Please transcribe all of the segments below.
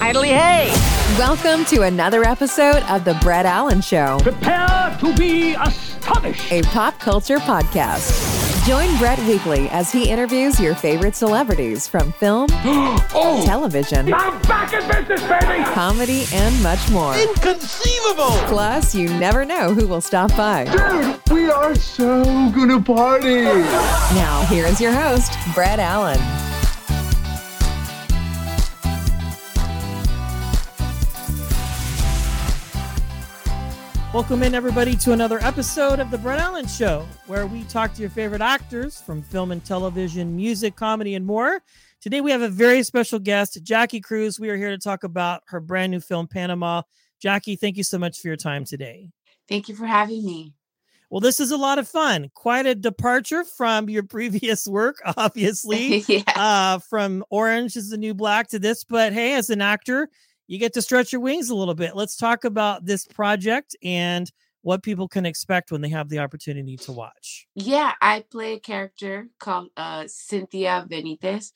Idly hey! Welcome to another episode of The Brett Allan Show, Prepare to be astonished! a pop culture podcast. Join Brett weekly as he interviews your favorite celebrities from film, oh! television, I'm back in business, baby! comedy, and much more. Inconceivable! Plus, you never know who will stop by. Dude, we are so gonna party! Now, here is your host, Brett Allan. Welcome in, everybody, to another episode of The Brett Allan Show, where we talk to your favorite actors from film and television, music, comedy, and more. Today, we have a very special guest, Jackie Cruz. We are here to talk about her brand new film, Panama. Jackie, thank you so much for your time today. Thank you for having me. Well, this is a lot of fun. Quite a departure from your previous work, obviously. yeah. uh, from Orange is the New Black to this. But hey, as an actor, you get to stretch your wings a little bit. Let's talk about this project and what people can expect when they have the opportunity to watch. Yeah, I play a character called uh, Cynthia Benitez,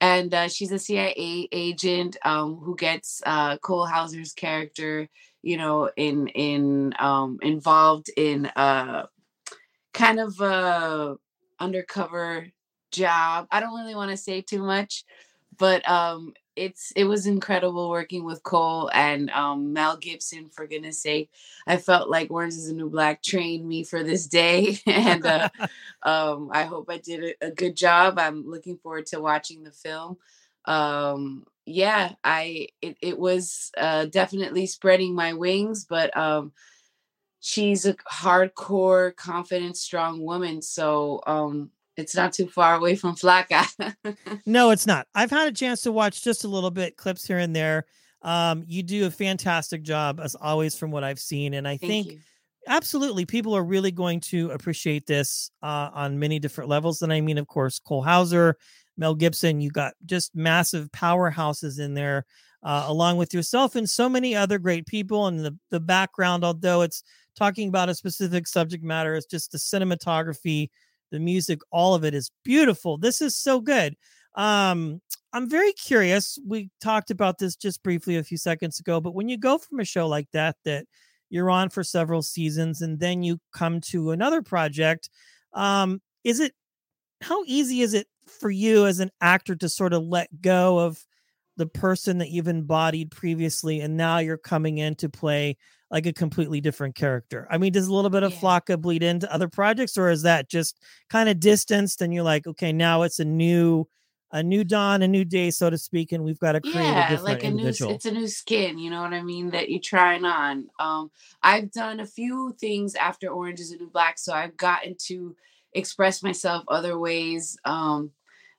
and uh, she's a CIA agent um, who gets uh, Cole Hauser's character, you know, in in um, involved in uh, kind of a undercover job. I don't really want to say too much, but um, it's it was incredible working with Cole and um, Mel Gibson. For goodness sake, I felt like Orange Is the New Black trained me for this day, and uh, um, I hope I did a, a, good job. I'm looking forward to watching the film. Um, yeah, I it, it was uh, definitely spreading my wings, but um, she's a hardcore, confident, strong woman. So um, it's not too far away from Flaca. no, it's not. I've had a chance to watch just a little bit clips here and there. Um, you do a fantastic job as always from what I've seen, and I Thank think you. absolutely people are really going to appreciate this uh, on many different levels. And I mean, of course, Cole Hauser, Mel Gibson. You got just massive powerhouses in there, uh, along with yourself and so many other great people. And the the background, although it's talking about a specific subject matter, it's just the cinematography the music all of it is beautiful this is so good. Um i'm very curious we talked about this just briefly a few seconds ago but when you go from a show like that that you're on for several seasons and then you come to another project um is it how easy is it for you as an actor to sort of let go of the person that you've embodied previously and now you're coming in to play like a completely different character. I mean, does a little bit of Yeah. Flaca bleed into other projects, or is that just kind of distanced and you're like, okay, now it's a new, a new dawn, a new day, so to speak, and we've got to create a different like a new individual. it's a new skin you know what i mean that you're trying on um i've done a few things after orange is the new black so i've gotten to express myself other ways um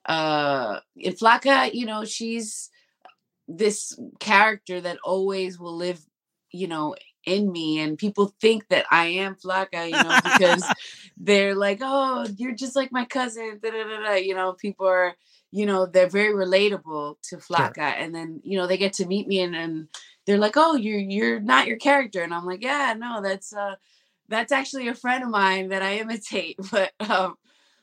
uh in flaca you know she's this character that always will live you know in me and people think that i am flaca you know because they're like oh you're just like my cousin da, da, da, you know people are you know they're very relatable to Flaca and then you know they get to meet me and, and they're like oh you're you're not your character and I'm like yeah no that's uh that's actually a friend of mine that I imitate but um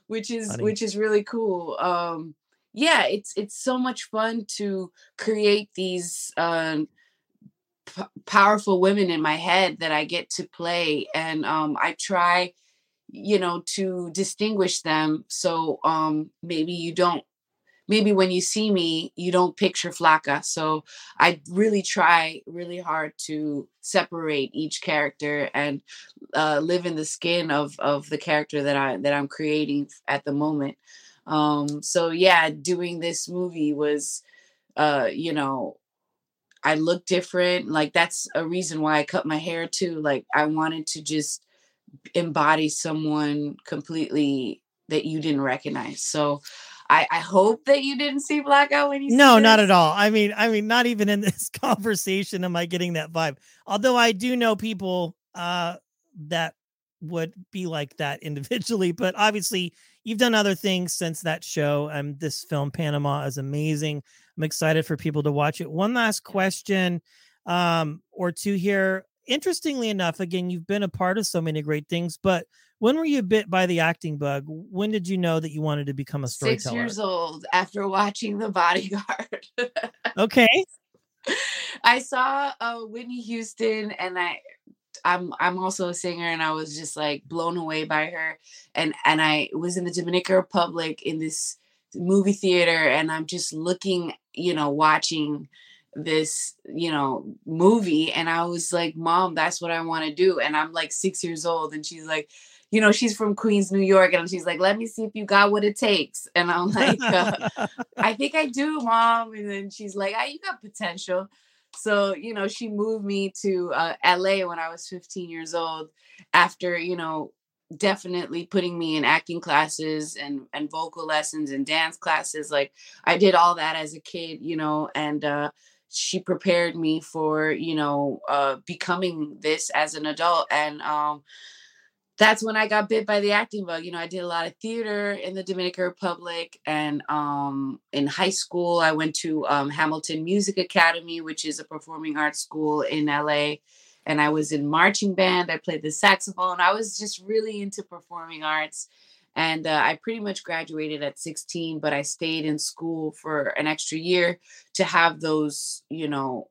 which is Funny. which is really cool um yeah it's it's so much fun to create these um p- powerful women in my head that I get to play and um I try you know to distinguish them so um maybe you don't maybe when you see me you don't picture flaca so i really try really hard to separate each character and uh, live in the skin of of the character that i that i'm creating at the moment um so yeah doing this movie was uh you know i look different like that's a reason why i cut my hair too like i wanted to just embody someone completely that you didn't recognize so I, I hope that you didn't see blackout when you no not at all i mean i mean not even in this conversation am i getting that vibe although i do know people uh that would be like that individually but obviously you've done other things since that show and this film panama is amazing i'm excited for people to watch it one last question um or two here interestingly enough again you've been a part of so many great things but when were you bit by the acting bug? When did you know that you wanted to become a storyteller? Six years old after watching The Bodyguard. okay. I saw uh, Whitney Houston, and I, I'm I'm also a singer, and I was just like blown away by her. And and I was in the Dominican Republic in this movie theater, and I'm just looking, you know, watching this you know movie and i was like mom that's what i want to do and i'm like six years old and she's like you know, she's from Queens, New York, and she's like, "Let me see if you got what it takes." And I'm like, uh, "I think I do, mom." And then she's like, "Ah, you got potential." So you know, she moved me to uh, LA when I was 15 years old. After you know, definitely putting me in acting classes and and vocal lessons and dance classes. Like I did all that as a kid, you know, and uh, she prepared me for you know uh, becoming this as an adult and. um that's when I got bit by the acting bug. You know, I did a lot of theater in the Dominican Republic, and um, in high school, I went to um, Hamilton Music Academy, which is a performing arts school in LA. And I was in marching band. I played the saxophone. I was just really into performing arts. And uh, I pretty much graduated at 16, but I stayed in school for an extra year to have those, you know,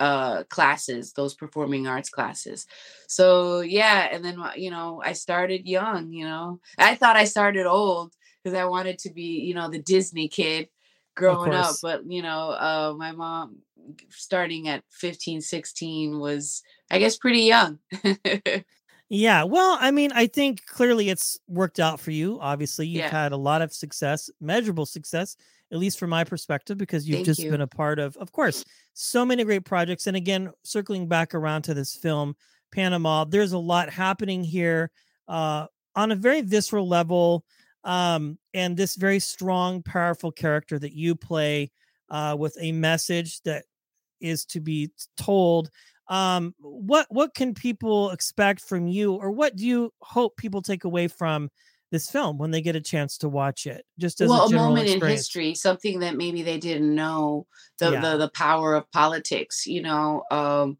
uh classes those performing arts classes. So yeah and then you know i started young you know. I thought i started old because i wanted to be you know the disney kid growing up but you know uh my mom starting at 15 16 was i guess pretty young. Yeah well i mean i think clearly it's worked out for you obviously you've yeah. had a lot of success measurable success at least from my perspective, because you've Thank just you. been a part of, of course, so many great projects. And again, circling back around to this film, Panama, there's a lot happening here uh, on a very visceral level. Um, and this very strong, powerful character that you play uh, with a message that is to be told. Um, what what can people expect from you, or what do you hope people take away from this film when they get a chance to watch it just as well a, a moment experience. in history something that maybe they didn't know the, yeah. the the power of politics you know um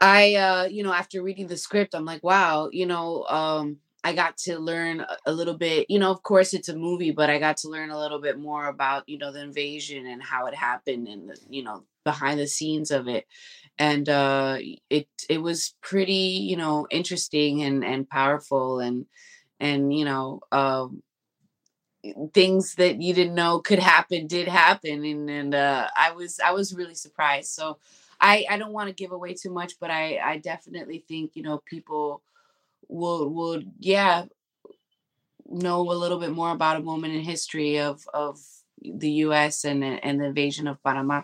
i uh you know after reading the script i'm like wow you know um I got to learn a little bit, you know, of course it's a movie, but I got to learn a little bit more about, you know, the invasion and how it happened and, the, you know, behind the scenes of it. And uh, it, it was pretty, you know, interesting and, and powerful. And, and you know um, things that you didn't know could happen did happen and and uh, I was I was really surprised so I I don't want to give away too much but I I definitely think you know people will would yeah know a little bit more about a moment in history of of the US and and the invasion of Panama.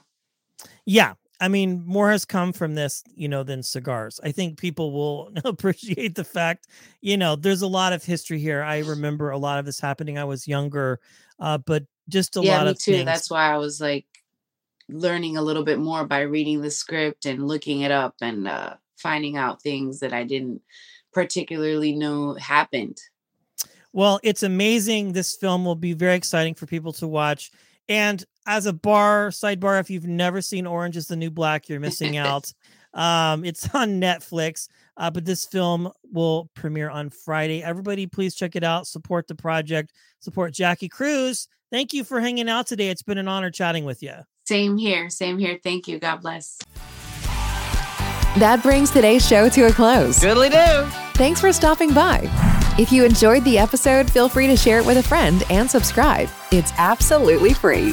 Yeah, I mean, more has come from this, you know, than cigars. I think people will appreciate the fact, you know, there's a lot of history here. I remember a lot of this happening. I was younger, uh, but just a yeah, lot me of too. Things. That's why I was like learning a little bit more by reading the script and looking it up and uh, finding out things that I didn't particularly know happened. Well, it's amazing. This film will be very exciting for people to watch. And as a bar sidebar, if you've never seen Orange is the New Black, you're missing out. um, it's on Netflix, uh, but this film will premiere on Friday. Everybody, please check it out. Support the project. Support Jackie Cruz. Thank you for hanging out today. It's been an honor chatting with you. Same here. Same here. Thank you. God bless. That brings today's show to a close. Goodly do. Thanks for stopping by. If you enjoyed the episode, feel free to share it with a friend and subscribe. It's absolutely free.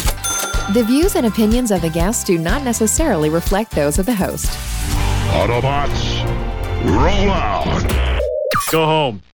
The views and opinions of the guests do not necessarily reflect those of the host. Autobots, roll out. Go home.